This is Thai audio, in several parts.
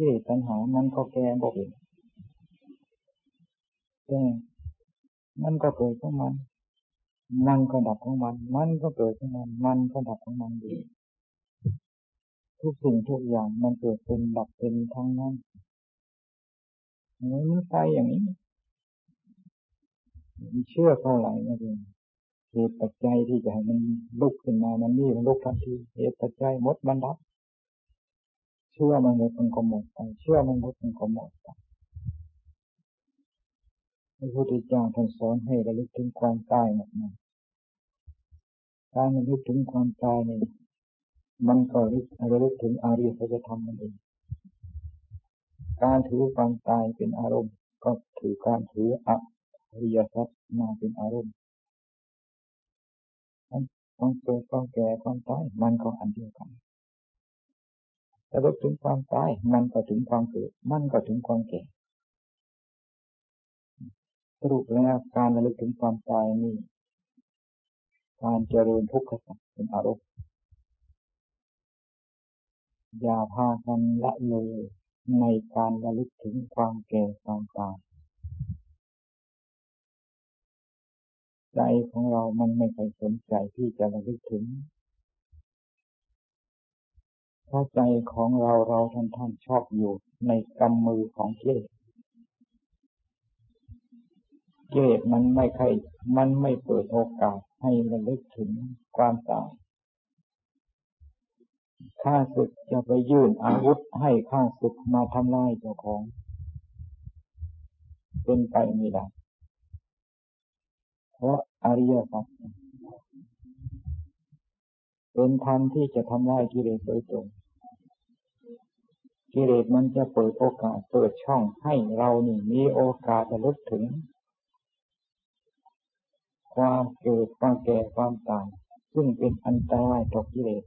กิเลสตัณหามันก็แก่บอกเองแก่มันก็เกิดของมัน มันก็ดับของมัน มันก็เกิดของมัน มันก็ดับของมันดีทุกสิ่งทุกอย่างมันเกิดเป็นดับเป็นทั้งนั้นมันไปอย่างนี้มันเชื่อเท่าไหร่นะเองเหตุปัจจัยที่จะให้มันลุกขึ้นมา มันนี่มันลุกทันทีเหตุปัจจัยมดมันดับเชื่อมันหมดมั นก็หมดไปเชื่อมันหมดมันก็หมดไปพระพุทธเจ้าท่านสอนให้ระลึกถึงความตายหมดนะการระลึกถึงความตายนี่มันก็ระลึกถึงอาริยสัจธรรมมันเอง การถือความตายเป็นอารมณ์ ก็ถือการถืออริยสัจมาเป็นอารมณ์ความเกิดความแก่ความตายมันก็อันเดียวกัน ระลึกถึงความตาย มันก็ถึงความเกิด มันก็ถึงความแก่สรุปแล้วการระลึกถึงความตายนี่ การเจริญทุกขสัจเป็นอารมณ์อย่าพากันละเลยในการระลึกถึงความแก่ความตายใจของเรามันไม่เคยสนใจที่จะระลึกถึง เพราะใจของเราเราท่านท่านชอบอยู่ในกำมือของเกศเกศมันไม่เคยมันไม่เปิดโอกาสให้ระลึกถึงความตายข้าศึกจะไปยื่นอาวุธให้ข้าศึกมาทำลายเจ้าของ เป็นไปไม่ได้เพราะอริยสัจเป็นธรรมที่จะทำลายกิเลสโดยตรง กิเลสมันจะเปิดโอกาสเปิดช่องให้เรานี่มีโอกาสจะลึกถึง ความเกิดความแก่ความตาย ซึ่งเป็นอันตรายต่อกิเลส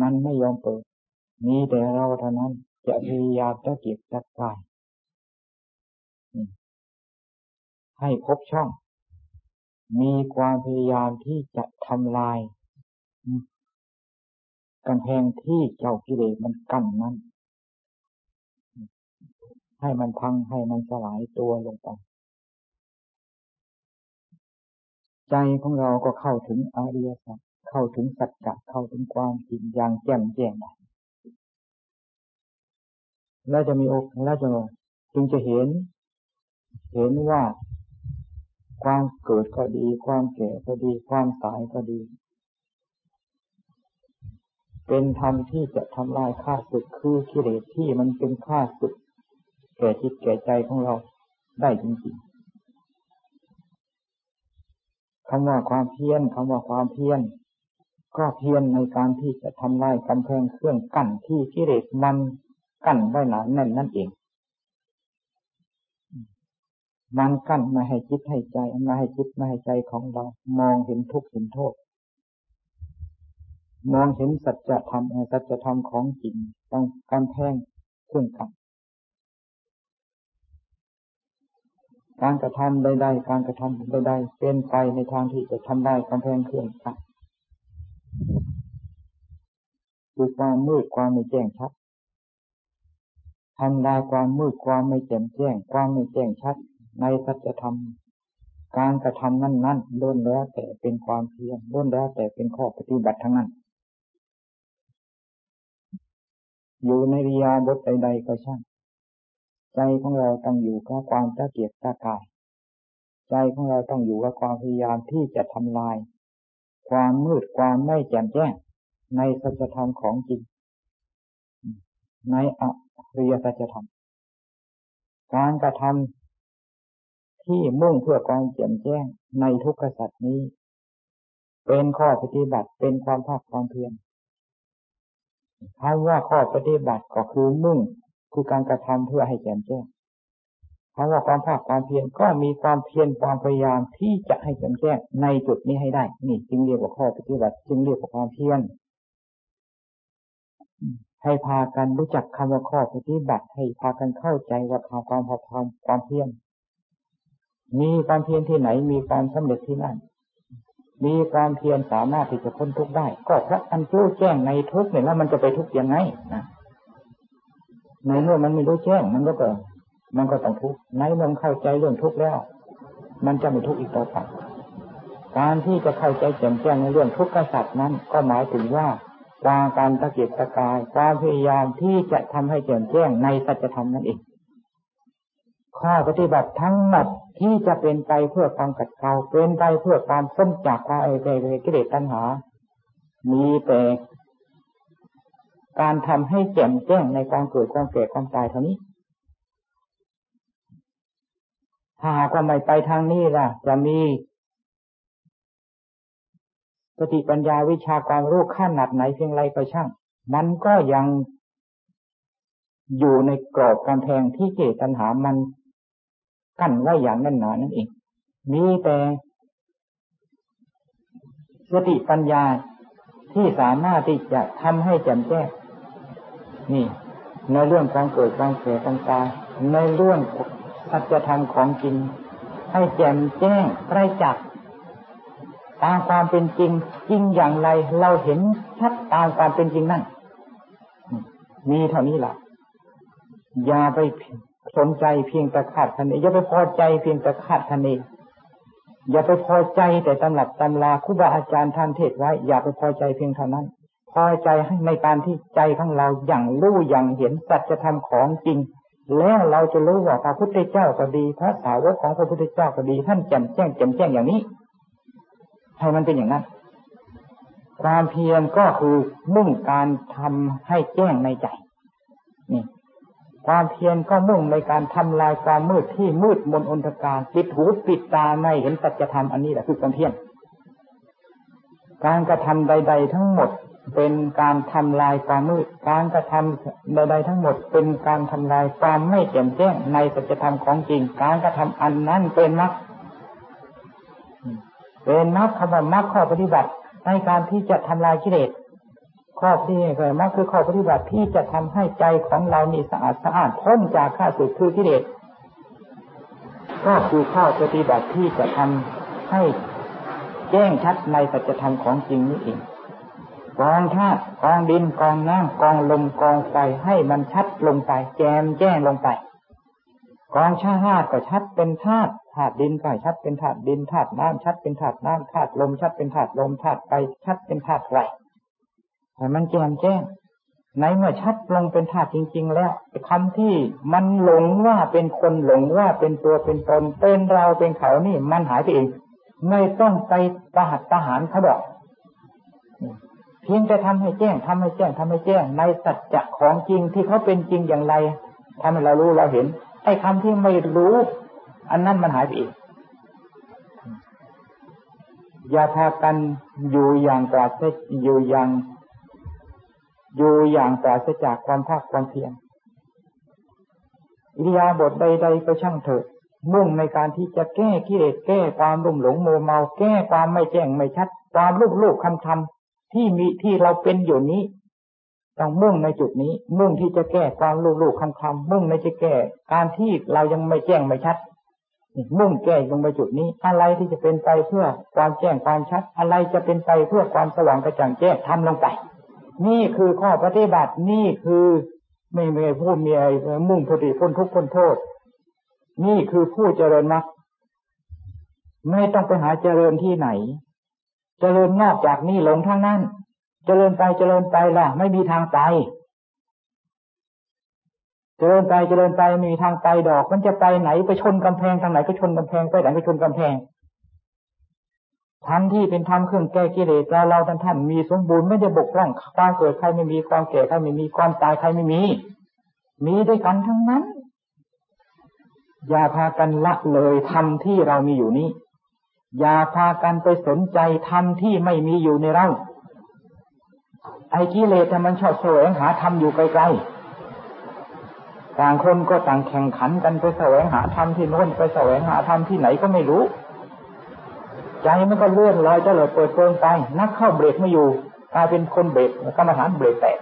มันไม่ยอมเปิด มีแต่เราเท่านั้นจะพยายามจะเก็บจักกายให้พบช่อง มีความพยายามที่จะทำลาย กำแพงที่เจ้ากิเลสมันกั้นนั้น ให้มันพังให้มันสลายตัวลงไป ใจของเราก็เข้าถึงอริยสัจเข้าถึงสัจจะเข้าถึงความจริงอย่างแจ่มแจ้งแล้วจะมีโอกแล้วจะจึงจะเห็น เห็นว่าความเกิดก็ดี ความแก่ก็ดี ความตายก็ดี เป็นธรรมที่จะทำลายข้าศึกคือกิเลสที่มันเป็นข้าศึกแก่จิตแก่ใจของเราได้จริงๆคำว่าความเพียรคำว่าความเพียรก็เพียรในการที่จะทำลายกำแพงเครื่องกั้นที่กิเลสมันกั้นไว้หนาแน่นนั่นเอง มันกั้นมาให้จิตให้ใจมาให้จิตมาให้ใจของเรา มองเห็นทุกข์เห็นโทษ มองเห็นสัจธรรมสัจธรรมของจริงต้องกำแพงเครื่องกั้นการกระทำใดๆการกระทำใดๆเป็นไปในทางที่จะทำได้กำแพงเครื่องกั้นคือความมืดความไม่แจ้งชัดทำลายความมืดความไม่แจ่มแจ้ง ความไม่แจ้งชัด ในสัจธรรมการกระทำนั้นนั้นล้นแล้วแต่เป็นความเพียรล้นแล้วแต่เป็นข้อปฏิบัติทั้งนั้น อยู่ในริยาบทใดๆก็ช่าง ใจของเราต้องอยู่กับความตะเกียกตะกาย ใจของเราต้องอยู่กับความพยายามที่จะทำลาย ความมืดความไม่แจ่มแจ้ง ในสัจธรรมของจริง ในอริยสัจธรรม การกระทำที่มุ่งเพื่อความแจ่มแจ้งในทุกขสัจนี้ เป็นข้อปฏิบัติเป็นความภาคความเพียร คำว่าข้อปฏิบัติก็คือมุ่งคือการกระทำเพื่อให้แจ่มแจ้งคำว่าความภาคความเพียรก็มีความเพียรความพยายามที่จะให้แจ่มแจ้งในจุดนี้ให้ได้ นี่จึงเรียกว่าข้อปฏิบัติจึงเรียกว่าความเพียรให้พากันรู้จักคำว่าข้อปฏิบัติ ให้พากันเข้าใจว่าความความพอความความเพียรมีความเพียรที่ไหนมีความสำเร็จที่นั่น มีความเพียรสามารถที่จะพ้นทุกข์ได้ ก็เพราะมันรู้แจ้งในทุกข์เนี่ยแล้วมันจะไปทุกข์ยังไงนะในเมื่อมันไม่รู้แจ้งมันก็เกิดมันก็ต้องทุกข์ในเมื่อเข้าใจเรื่องทุกข์แล้ว มันจะไม่ทุกข์อีกต่อไปการที่จะเข้าใจแจ่มแจ้งในเรื่องทุกข์กษัตริย์นั้น ก็หมายถึงว่าการการตะเกียบตะกายความพยายามที่จะทำให้แจ่มแจ้งในสัจธรรมนั่นเอง ข้อปฏิบัติทั้งหมดที่จะเป็นไปเพื่อความกัดเกลาเป็นไปเพื่อความส้นจากความเอเอกิเลสตัณหา มีแต่การทำให้แจ่มแจ้งในความเกิดความแก่ความตายเท่านี้ หากว่าไม่ไปทางนี้ล่ะ จะมีสติปัญญาวิชาความรู้ขั้นหนักไหนเพียงไรก็ช่าง มันก็ยังอยู่ในกรอบกำแพงที่เจตัญหามัน กั้นไว้อย่างแน่นหนานั่นเอง มีแต่สติปัญญาที่สามารถที่จะทำให้แจ่มแจ้งนี่ ในเรื่องการเกิดการเสียต่างๆในเรื่องสัจธรรมของจริง ให้แจ่มแจ้งไรจักตามความเป็นจริง จริงอย่างไรเราเห็นชัดตามความเป็นจริงนั่นมีเท่านี้แหละอย่าไป สนใจเพียงแต่ขาดคะเนอย่าไปพอใจเพียงแต่ขาดคะเนอย่าไปพอใจแต่ตำหลับตำลาครูบาอาจารย์ท่านเทศไว้ อย่าไปพอใจเพียงเท่านั้น พอใจให้ในการที่ใจของเราอย่างรู้อย่างเห็นสัจธรรมของจริง แล้วเราจะรู้ว่าพระพุทธเจ้าก็ดี พระสาวกของพระพุทธเจ้าก็ดี ท่านแจ่มแจ้งแจ่มแจ้งอย่างนี้ให้มันเป็นอย่างนั้น ความเพียรก็คือมุ่งการทำให้แจ้งในใจนี่ ความเพียรก็มุ่งในการทำลายความมืดที่มืดมนอนตการปิดหูปิดตาไม่เห็นสัจธรรมอันนี้แหละคือความเพียรการกระทำใด ๆ ทั้งหมดเป็นการทำลายความมืด การกระทำใด ๆ ทั้งหมด เป็นการทำลายความไม่แจ่มแจ้งในสัจธรรมของจริง การกระทำอันนั้นเป็นมรรคเป็นมรรคคำว่ามรรคข้อปฏิบัติในการที่จะทำลายกิเลส ข้อที่เกิดมรรคคือข้อปฏิบัติที่จะทำให้ใจของเรานี่สะอาดสะอาดพ้นจากข้าศึกคือกิเลสก็คือข้อปฏิบัติที่จะทำให้แจ้งชัดในสัจธรรมของจริงนี้เองกองธาตุกองดินกองน้ำกองลมกองไฟให้มันชัดลงไป แจมแจ้งลงไป กองชาติก็ชัดเป็นธาตุธาตุดินก็ชัดเป็นธาตุดินธาตุน้ำชัดเป็นธาตุน้ำธาตุลมชัดเป็นธาตุลมธาตุไฟชัดเป็นธาตุไฟ แต่มันแจ่มแจ้ง ในเมื่อชัดลงเป็นธาตุจริง ๆ แล้วคำที่มันหลงว่าเป็นคนหลงว่าเป็นตัวเป็นตนเป็นเราเป็นเขานี่มันหายไปเองไม่ต้องไปประหัตประหารเขาบอกเพียงแต่ทำให้แจ้งทำให้แจ้งทำให้แจ้ง ในสัจจะของจริงที่เขาเป็นจริงอย่างไรทำให้เรารู้เราเห็นไอ้คำที่ไม่รู้ อันนั้นมันหายไปอีกอย่าพากันอยู่อย่างปราศอยู่อย่าง อยู่อย่างปราศจากความภาคความเพียรอิริยาบถใดๆก็ช่างเถอะ มุ่งในการที่จะแก้กิเลสแก้ความรุ่มหลงโมเมา แก้ความไม่แจ้งไม่ชัด ความลูกลูกคำทำที่มีที่เราเป็นอยู่นี้ ต้องมุ่งในจุดนี้ มุ่งที่จะแก้ความลูกๆคำคำมุ่งในจะแก้ การที่เรายังไม่แจ้งไม่ชัดมุ่งแก้ลงไปจุดนี้ อะไรที่จะเป็นไปเพื่อความแจ้งความชัด อะไรจะเป็นไปเพื่อความสว่างกระจ่างแจ้งทำลงไป นี่คือข้อปฏิบัตินี่คือไม่มีผู้มีอะไรมุ่งพอดีพ้นทุกข์พ้นโทษ นี่คือผู้เจริญมรรคไม่ต้องไปหาเจริญที่ไหน เจริญนอกจากนี้หลงทั้งนั้น เจริญไปเจริญไปล่ะ ไม่มีทางไป เจริญไปเจริญไปมีทางไปดอก มันจะไปไหนไปชนกำแพงทางไหนก็ชนกำแพงไปไหนก็ชนกำแพง ทำที่เป็นธรรมเครื่องแก้กิเลสเราเราท่านท่านมีสมบูรณ์ไม่ได้บกพร่องความเกิดใครไม่มีความแก่ใครไม่มีความตายใครไม่มี มีด้วยกันทั้งนั้น อย่าพากันละเลยทำที่เรามีอยู่นี้ อย่าพากันไปสนใจทำที่ไม่มีอยู่ในเราไอ้กิเลสมันชอบแสวงหาธรรมอยู่ไกลๆต่างคนก็ต่างแข่งขันกันไปแสวงหาธรรมที่โน้นไปแสวงหาธรรมที่ไหนก็ไม่รู้ ใจมันก็เลื่อนลอยจะเลยเปิดเปิงไป นักเข้าเบรกไม่อยู่กลายเป็นคนเบรกกรรมฐานเบรกแตก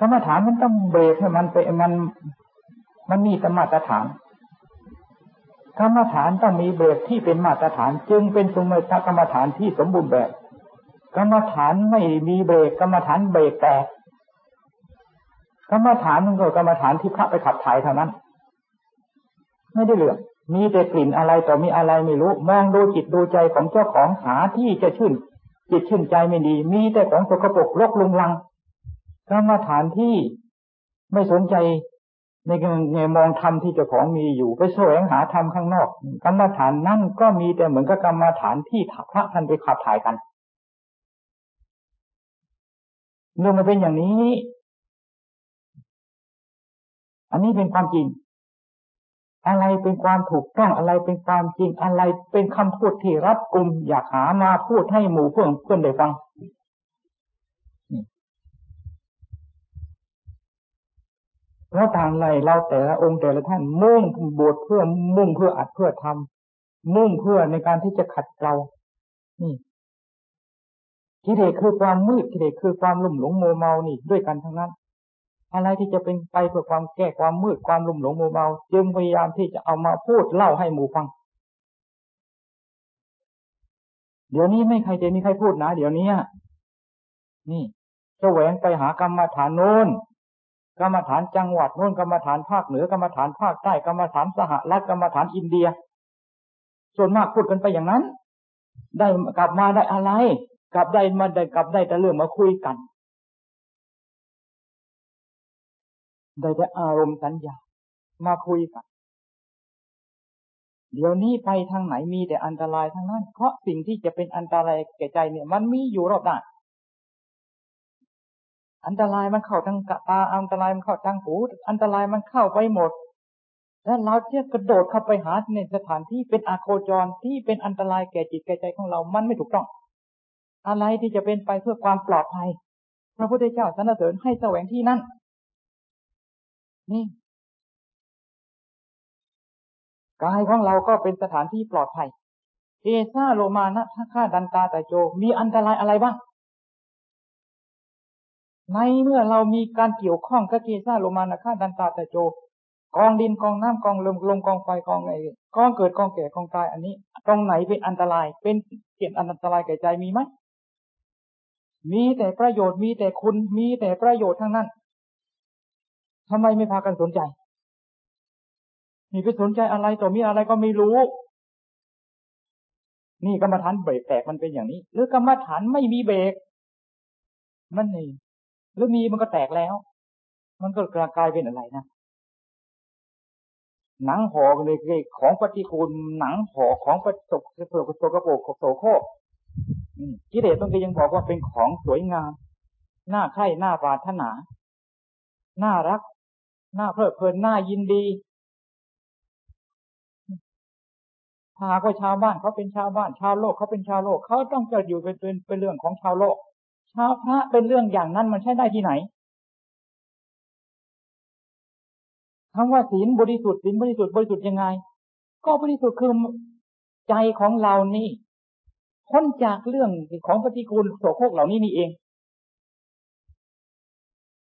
กรรมฐานมันต้องเบรกให้มันไปมัน มันมีสมาตรฐานกรรมฐานต้องมีเบรกที่เป็นมาตรฐาน จึงเป็นสมถกรรมฐานที่สมบูรณ์แบบกรรมฐานไม่มีเบรกกรรมฐานเบรกแตกกรรมฐานมันก็กรรมฐานที่พระไปขับถ่ายเท่านั้น ไม่ได้เหลือ มีแต่กลิ่นอะไรต่อมีอะไรไม่รู้ มองดูจิตดูใจของเจ้าของหาที่จะชื่น จิตชื่นใจไม่ดี มีแต่ของสกปรกลกลุงลังกรรมฐานที่ไม่สนใจในในมองธรรมที่เจ้าของมีอยู่ไปแสวงหาธรรมข้างนอก กรรมฐานนั่นก็มีแต่เหมือนกับกรรมฐานที่พระท่านไปขับถ่ายกันเรื่องมันเป็นอย่างนี้ อันนี้เป็นความจริง อะไรเป็นความถูกต้องอะไรเป็นความจริงอะไรเป็นคำพูดที่รับกลุ่มอยากหามาพูดให้หมู่เพื่อนเพื่อนได้ฟังเพราะต่างไรเราแต่ละองค์แต่ละท่านมุ่งบวชเพื่อมุ่งเพื่ออัดเพื่อทำมุ่งเพื่อในการที่จะขัดเกลานี่กิเลสคือความมืดกิเลสคือความลุ่มหลงโมเมานี่ด้วยกันทั้งนั้น อะไรที่จะเป็นไปเพื่อความแก้ความมืดความลุ่มหลงโมเมาจึงพยายามที่จะเอามาพูดเล่าให้หมู่ฟัง เดี๋ยวนี้ไม่ใครจะมีใครพูดนะเดี๋ยวนี้นี่แสวงไปหากรรมฐานโน้นกรรมฐานจังหวัดโน้นกรรมฐานภาคเหนือกรรมฐานภาคใต้กรรมฐานสหรัฐกรรมฐานอินเดีย ส่วนมากพูดกันไปอย่างนั้น ได้กลับมาได้อะไร กลับได้มาได้กลับได้แต่เรื่องมาคุยกัน ได้แต่อารมณ์สัญญา มาคุยกัน เดี๋ยวนี้ไปทางไหนมีแต่อันตรายทั้งนั้น เพราะสิ่งที่จะเป็นอันตรายแก่ใจเนี่ย มันมีอยู่รอบด้านอันตรายมันเข้าทางตา อันตรายมันเข้าทางหู อันตรายมันเข้าไปหมด แล้วเราเที่ยกระโดดเข้าไปหาในสถานที่เป็นอาโคจรที่เป็นอันตรายแก่จิตแก่ใจของเรา มันไม่ถูกต้อง อะไรที่จะเป็นไปเพื่อความปลอดภัย พระพุทธเจ้าสรรเสริญให้แสวงที่นั่น นี่กายของเราก็เป็นสถานที่ปลอดภัยเอซ่าโลมานะถ้าฆ่าดันตาแต่โจ มีอันตรายอะไรบ้าง ในเมื่อเรามีการเกี่ยวข้องกับเกซ่าโลมานาคาดันตาตะโจ กองดินกองน้ำกองลมลมกองไฟกองอะไรกองเกิดกองแก่กองตายอันนี้ ตรงไหนเป็นอันตราย เป็นเกี่ยนอันตรายแก่ใจมีไหมมีแต่ประโยชน์มีแต่คุณมีแต่ประโยชน์ทั้งนั้น ทำไมไม่พากันสนใจ มีไปสนใจอะไรต่อมีอะไรก็ไม่รู้ นี่กรรมฐานเบรกแตกมันเป็นอย่างนี้ หรือกรรมฐานไม่มีเบรกมันนี่หรือมีมันก็แตกแล้ว มันก็กลายเป็นอะไรนะหนังห่อเลยของปฏิคูลหนังห่อของประสบโสกโสกระโปกโสโคกกิเลสต้องยังบอกว่าเป็นของสวยงามหน้าใคร่หน้าปรารถนา น่ารัก น้าเพลิดเพลินหน้ายินดีถ้าหากว่าชาวบ้านเขาเป็นชาวบ้าน ชาวโลกเขาเป็นชาวโลกเขาต้องจะอยู่เป็นเป็นเป็นเรื่องของชาวโลก ชาวพระเป็นเรื่องอย่างนั้นมันใช้ได้ที่ไหนคำว่าศีลบริสุทธิ์ศีลบริสุทธิ์บริสุทธิ์ยังไง ก็บริสุทธิ์คือใจของเรานี่พ้นจากเรื่องของปฏิกูลโสโครกเหล่านี้นี่เอง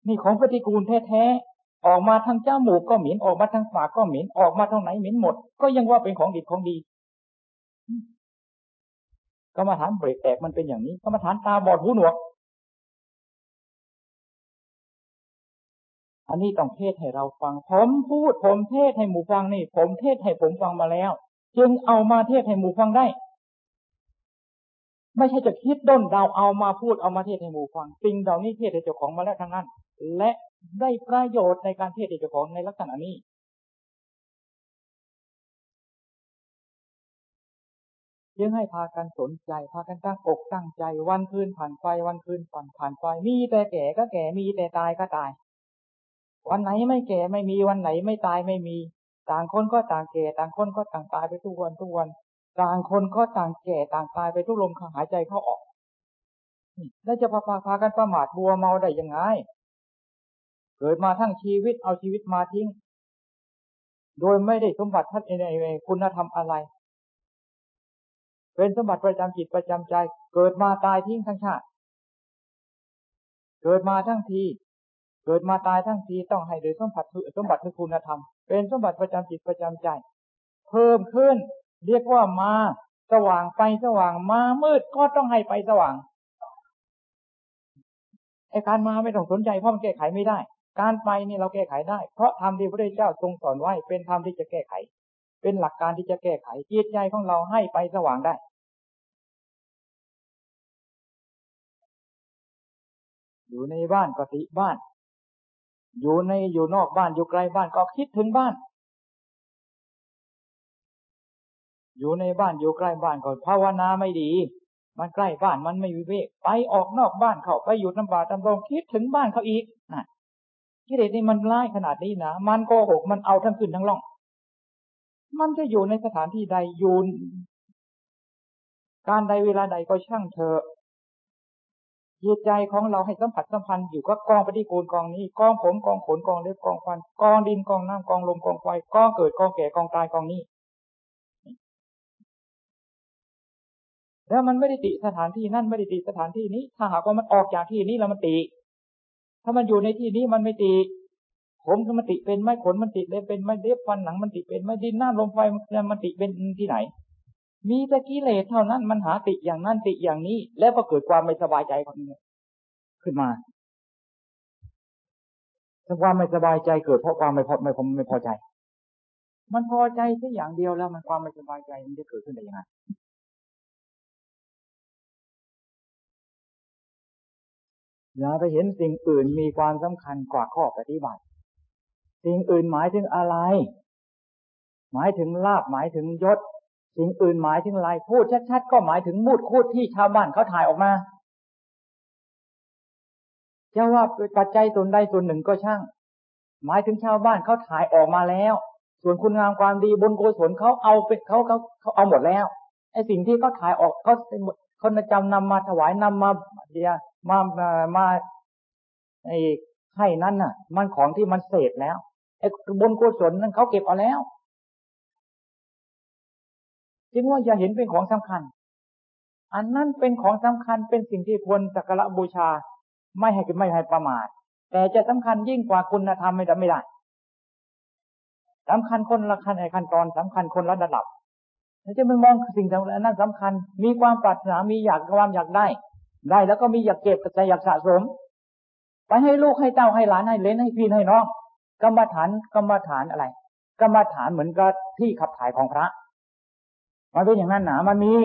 นี่ของปฏิกูลแท้ ออกมาทางเจ้าหมูกก็เหม็นออกมาทางปากก็เหม็นออกมาทางไหนเหม็นหมด ก็ยังว่าเป็นของดีของดีกรรมฐานเบรกแตกมันเป็นอย่างนี้กรรมฐานตาบอดหูหนวก อันนี้ต้องเทศให้เราฟัง ผมพูด ผมเทศให้หมู่ฟังนี่ ผมเทศให้ผมฟังมาแล้ว จึงเอามาเทศให้หมู่ฟังได้ ไม่ใช่จะคิดด้นเดาเอามาพูดเอามาเทศให้หมู่ฟังสิ่งเหล่านี้เทศให้เจ้าของมาแล้วทั้งนั้น และ ได้ประโยชน์ในการเทศเจ้าของในลักษณะนี้ยังให้พากันสนใจ พากันตั้งอกตั้งใจ วันคืนผ่านไปวันคืนผ่านผ่านไปมีแต่แก่ก็แก่มีแต่ตายก็ตาย วันไหนไม่แก่ไม่มีวันไหนไม่ตายไม่มี ต่างคนก็ต่างแก่ต่างคนก็ต่างตายไปทุกวันทุกวัน ต่างคนก็ต่างแก่ต่างตายไปทุกลมหายใจเข้าออกแล้วจะพาพาพากันประมาทบัวเมาได้ยังไง เกิดมาทั้งชีวิตเอาชีวิตมาทิ้ง โดยไม่ได้สมบัติท่านในคุณธรรมอะไร เป็นสมบัติประจำจิตประจำใจ เกิดมาตายทิ้งทั้งชาติ เกิดมาทั้งที เกิดมาตายทั้งทีต้องให้โดยสมบัติสมบัติคือคุณธรรม เป็นสมบัติประจำจิตประจำใจ เพิ่มขึ้น เรียกว่ามาสว่างไปสว่างมามืดก็ต้องให้ไปสว่างไอการมาไม่ต้องสนใจเพราะมันแก้ไขไม่ได้ การไปนี่เราแก้ไขได้ เพราะธรรมที่พระพุทธเจ้าทรงสอนไว้เป็นธรรมที่จะแก้ไข เป็นหลักการที่จะแก้ไขจิตใจของเราให้ไปสว่างได้ อยู่ในบ้านก็ติบ้าน อยู่ในอยู่นอกบ้านอยู่ไกลบ้านก็คิดถึงบ้าน อยู่ในบ้านอยู่ใกล้บ้านก็ภาวนาไม่ดี มันใกล้บ้านมันไม่วิเวกไปออกนอกบ้านเขาไปอยู่ลำบากลำบงคิดถึงบ้านเขาอีกนะ กิเลสนี่มันร้ายขนาดนี้นะมันโกหกมันเอาทั้งขึ้นทั้งล่อง มันจะอยู่ในสถานที่ใดยู่การใดเวลาใดก็ช่างเถอะจิตใจของเราให้สัมผัสสัมพันธ์อยู่กับกองปฏิกูลกองนี้กองผมกองขนกองเล็บกองฟันกองดินกองน้ำกองลมกองไฟกองเกิดกองแก่กองตายกองนี้แล้วมันไม่ได้ติสถานที่นั่นไม่ได้ติสถานที่นี้ ถ้าหากว่ามันออกจากที่นี้แล้วมันติ ถ้ามันอยู่ในที่นี้มันไม่ติผมมันติเป็นไม่ขนมันติเลยเป็นไม่เล็บฟันหนังมันติเป็นไม่ดินน้าลมไฟมันติเป็นที่ไหน มีแต่กิเลสเท่านั้นมันหาติอย่างนั้นติอย่างนี้ แล้วก็เกิดความไม่สบายใจขึ้นมาถ้าความไม่สบายใจเกิดเพราะความไม่พอไม่พอไม่พอใจ มันพอใจแค่อย่างเดียวแล้วมันความไม่สบายใจมันจะเกิดขึ้นได้ยังไง อย่าไปเห็นสิ่งอื่นมีความสำคัญกว่าข้อปฏิบัติ สิ่งอื่นหมายถึงอะไร หมายถึงลาบหมายถึงยศ สิ่งอื่นหมายถึงอะไรพูดชัดๆก็หมายถึงมูดคูดที่ชาวบ้านเขาถ่ายออกมาจะว่าปัจจัยส่วนใดส่วนหนึ่งก็ช่าง หมายถึงชาวบ้านเขาถ่ายออกมาแล้ว ส่วนคุณงามความดีบนโกศลเขาเอาเป็นเขาเขาเขาเอาหมดแล้วไอ้สิ่งที่เขาถ่ายออกเขาเขาจำนำมาถวายนำมาเดีย มามาไอ้ให้นั่นน่ะ มันของที่มันเศษแล้วไอ้บนกุศลนั้นเขาเก็บเอาแล้วจึงว่าอย่าเห็นเป็นของสำคัญ อันนั้นเป็นของสำคัญเป็นสิ่งที่ควรสักการะบูชา ไม่ให้ไม่ให้ประมาท แต่จะสำคัญยิ่งกว่าคุณธรรมไม่ได้ไม่ได้สำคัญคนละขั้นไอ้ขั้นตอนสำคัญคนละระดับถ้าจะไม่มองสิ่งนั้นสำคัญ มีความปรารถนามีอยากความอยากได้ ได้แล้วก็มีอยากเก็บแต่อยากสะสม ไปให้ลูกให้เต้าให้หลานให้เลนให้พี่ให้น้องกรรมฐานกรรมฐานอะไรกรรมฐานเหมือนกับที่ขับถ่ายของพระ มันเป็นอย่างนั้นหนามันมี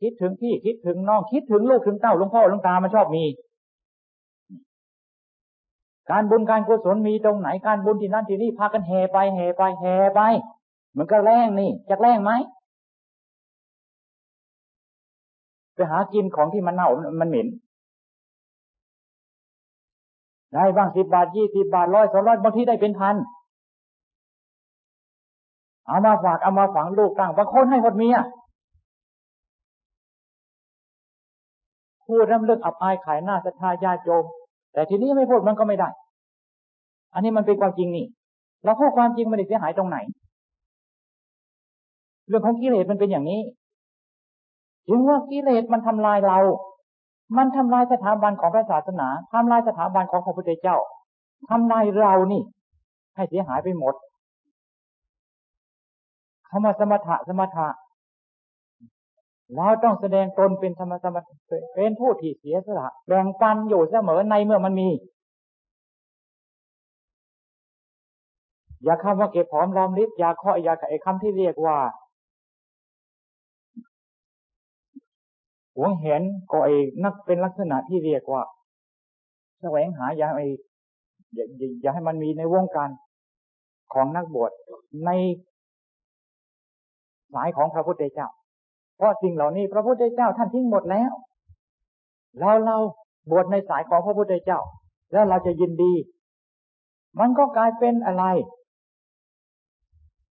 คิดถึงพี่คิดถึงน้องคิดถึงลูกถึงเต้าหลวงพ่อหลวงตามันชอบมี การบุญการกุศลมีตรงไหนการบุญที่นั่นที่นี่พากันแห่ไปแห่ไปแห่ไป เหมือนกับแรงนี่จะแรงไหม ไปหากินของที่มันเน่ามันเหม็นได้บ้างสิบบาทยี่สิบาทร้อยสองร้อยบางทีได้เป็นพันเอามาฝากเอามาฝังลูกตั้งบางคนให้หมดเมียพูดเรื่องอับอายขายหน้าศรัทธาญาโยมแต่ทีนี้ไม่พูดมันก็ไม่ได้ อันนี้มันเป็นความจริงนี่เราพูดความจริงมันได้เสียหายตรงไหน เรื่องของกิเลสมันเป็นอย่างนี้ จึงว่ากิเลสมันทำลายเรา มันทำลายสถาบันของพระศาสนาทำลายสถาบันของพระพุทธเจ้าทำลายเรานี่ ให้เสียหายไปหมดคำว่าสมถะสมถะเราต้องแสดงตนเป็นธรรมสมถะเป็นผู้ที่เสียสละแบ่งปันอยู่เสมอในเมื่อมันมี อย่าคำว่าเก็บหอมรอมริบอย่าข้ออย่าไอ้คำที่เรียกว่า หวงเห็นก็ไอ้นักเป็นลักษณะที่เรียกว่าแสวงหายาไอ้อย่าอย่าให้มันมีในวงการของนักบวชในสายของพระพุทธเจ้า เพราะสิ่งเหล่านี้พระพุทธเจ้าท่านทิ้งหมดแล้วเราเราบวชในสายของพระพุทธเจ้า แล้วเราจะยินดี มันก็กลายเป็นอะไร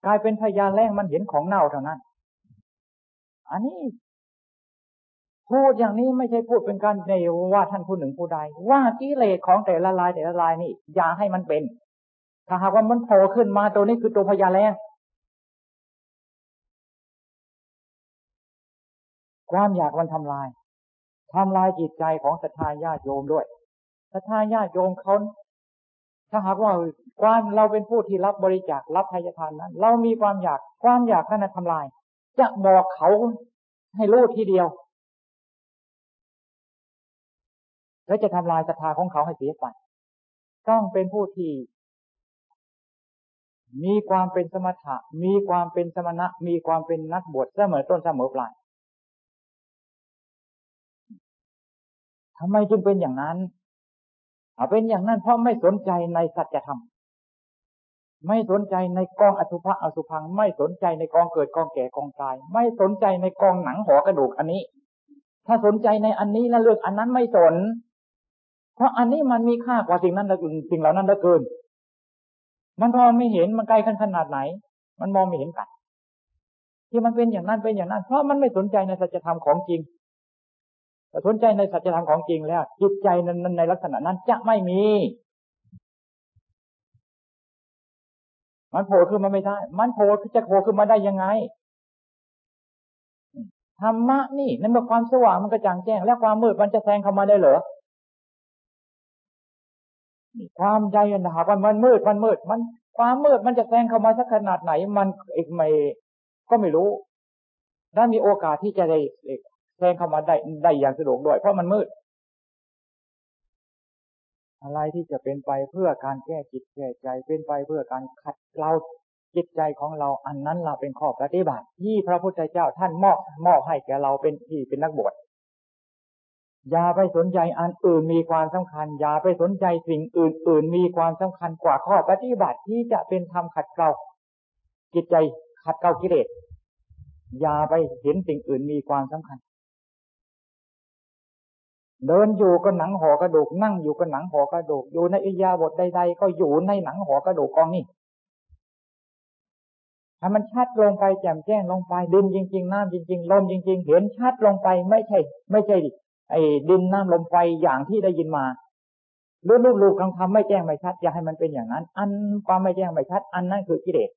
กลายเป็นพยานแรงมันเห็นของเน่าเท่านั้น อันนี้ พูดอย่างนี้ไม่ใช่พูดเป็นการในว่าท่านผู้หนึ่งผู้ใด ว่ากิเลสของแต่ละลายแต่ละลายนี่ อย่าให้มันเป็น ถ้าหากว่ามันโผล่ขึ้นมาตัวนี้คือตัวพญาแรงความอยากมันทำลายทำลายจิตใจของศรัทธาญาติโยมด้วยศรัทธาญาติโยมเขาถ้าหากว่าความเราเป็นผู้ที่รับบริจาครับทายทานนั้น เรามีความอยากความอยากนั้นทำลาย จะบอกเขาให้รู้ทีเดียว และจะทำลายศรัทธาของเขาให้เสียไปต้องเป็นผู้ที่มีความเป็นสมถะ มีความเป็นสมณะ มีความเป็นนักบวชเสมอต้นเสมอปลายทำไมจึงเป็นอย่างนั้นเอาเป็นอย่างนั้นเพราะไม่สนใจในสัจธรรม ไม่สนใจในกองอสุภะอสุพัง ไม่สนใจในกองเกิดกองแก่กองตาย ไม่สนใจในกองหนังหัวกระดูกอันนี้ ถ้าสนใจในอันนี้แล้วเลือกอันนั้นไม่สน เพราะอันนี้มันมีค่ากว่าสิ่งนั้นสิ่งเหล่านั้นเหลือเกิน มันพอไม่เห็นมันไกลขนาดไหน มันมองไม่เห็นกัน ที่มันเป็นอย่างนั้นเป็นอย่างนั้น เพราะมันไม่สนใจในสัจธรรมของจริงแต่สนใจในสัจธรรมของจริงแล้ว จิตใจนั้นในลักษณะนั้นจะไม่มี มันโผล่ขึ้นมาไม่ได้ มันโผล่จะโผล่ขึ้นมาได้ยังไงธรรมะนี่นั่นเมื่อความสว่างมันกระจ่างแจ้ง แล้วความมืดมันจะแทงเข้ามาได้เหรอ ความใจนหาว่ามันมืดมันมืด มันความมืดมันจะแทงเข้ามาสักขนาดไหน มันเอกไม่ก็ไม่รู้ถ้ามีโอกาสที่จะได้แทงเข้ามาได้ได้อย่างสะดวกด้วย เพราะมันมืด อะไรที่จะเป็นไปเพื่อการแก้จิตแก้ใจเป็นไปเพื่อการขัดเกลาจิตใจของเราอันนั้นเราเป็นข้อปฏิบัติ ที่พระพุทธเจ้าท่านมอบมอบให้แก่เราเป็นที่เป็นนักบวช อย่าไปสนใจอันอื่นมีความสำคัญ อย่าไปสนใจสิ่งอื่น ๆ มีความสำคัญกว่าข้อปฏิบัติที่จะเป็นธรรมขัดเกลาจิตใจขัดเกลากิเลสอย่าไปเห็นสิ่งอื่นมีความสำคัญ เดินอยู่ก็หนังห่อกระดูกนั่งอยู่ก็หนังห่อกระดูกอยู่ในอิยาบทใดๆก็อยู่ในหนังห่อกระดูกกองนี้ถ้ามันชัดลงไปแจ่มแจ้งลงไปดินจริง ๆ น้ำจริง ๆ ลมจริง ๆ เห็นชัดลงไปไม่ใช่ ไม่ใช่ ไอ้ดินน้ำลมไฟอย่างที่ได้ยินมารูปรูปรูปคำคำไม่แจ้งไม่ชัด อย่าให้มันเป็นอย่างนั้น อันความไม่แจ้งไม่ชัด อันนั้นคือกิเลส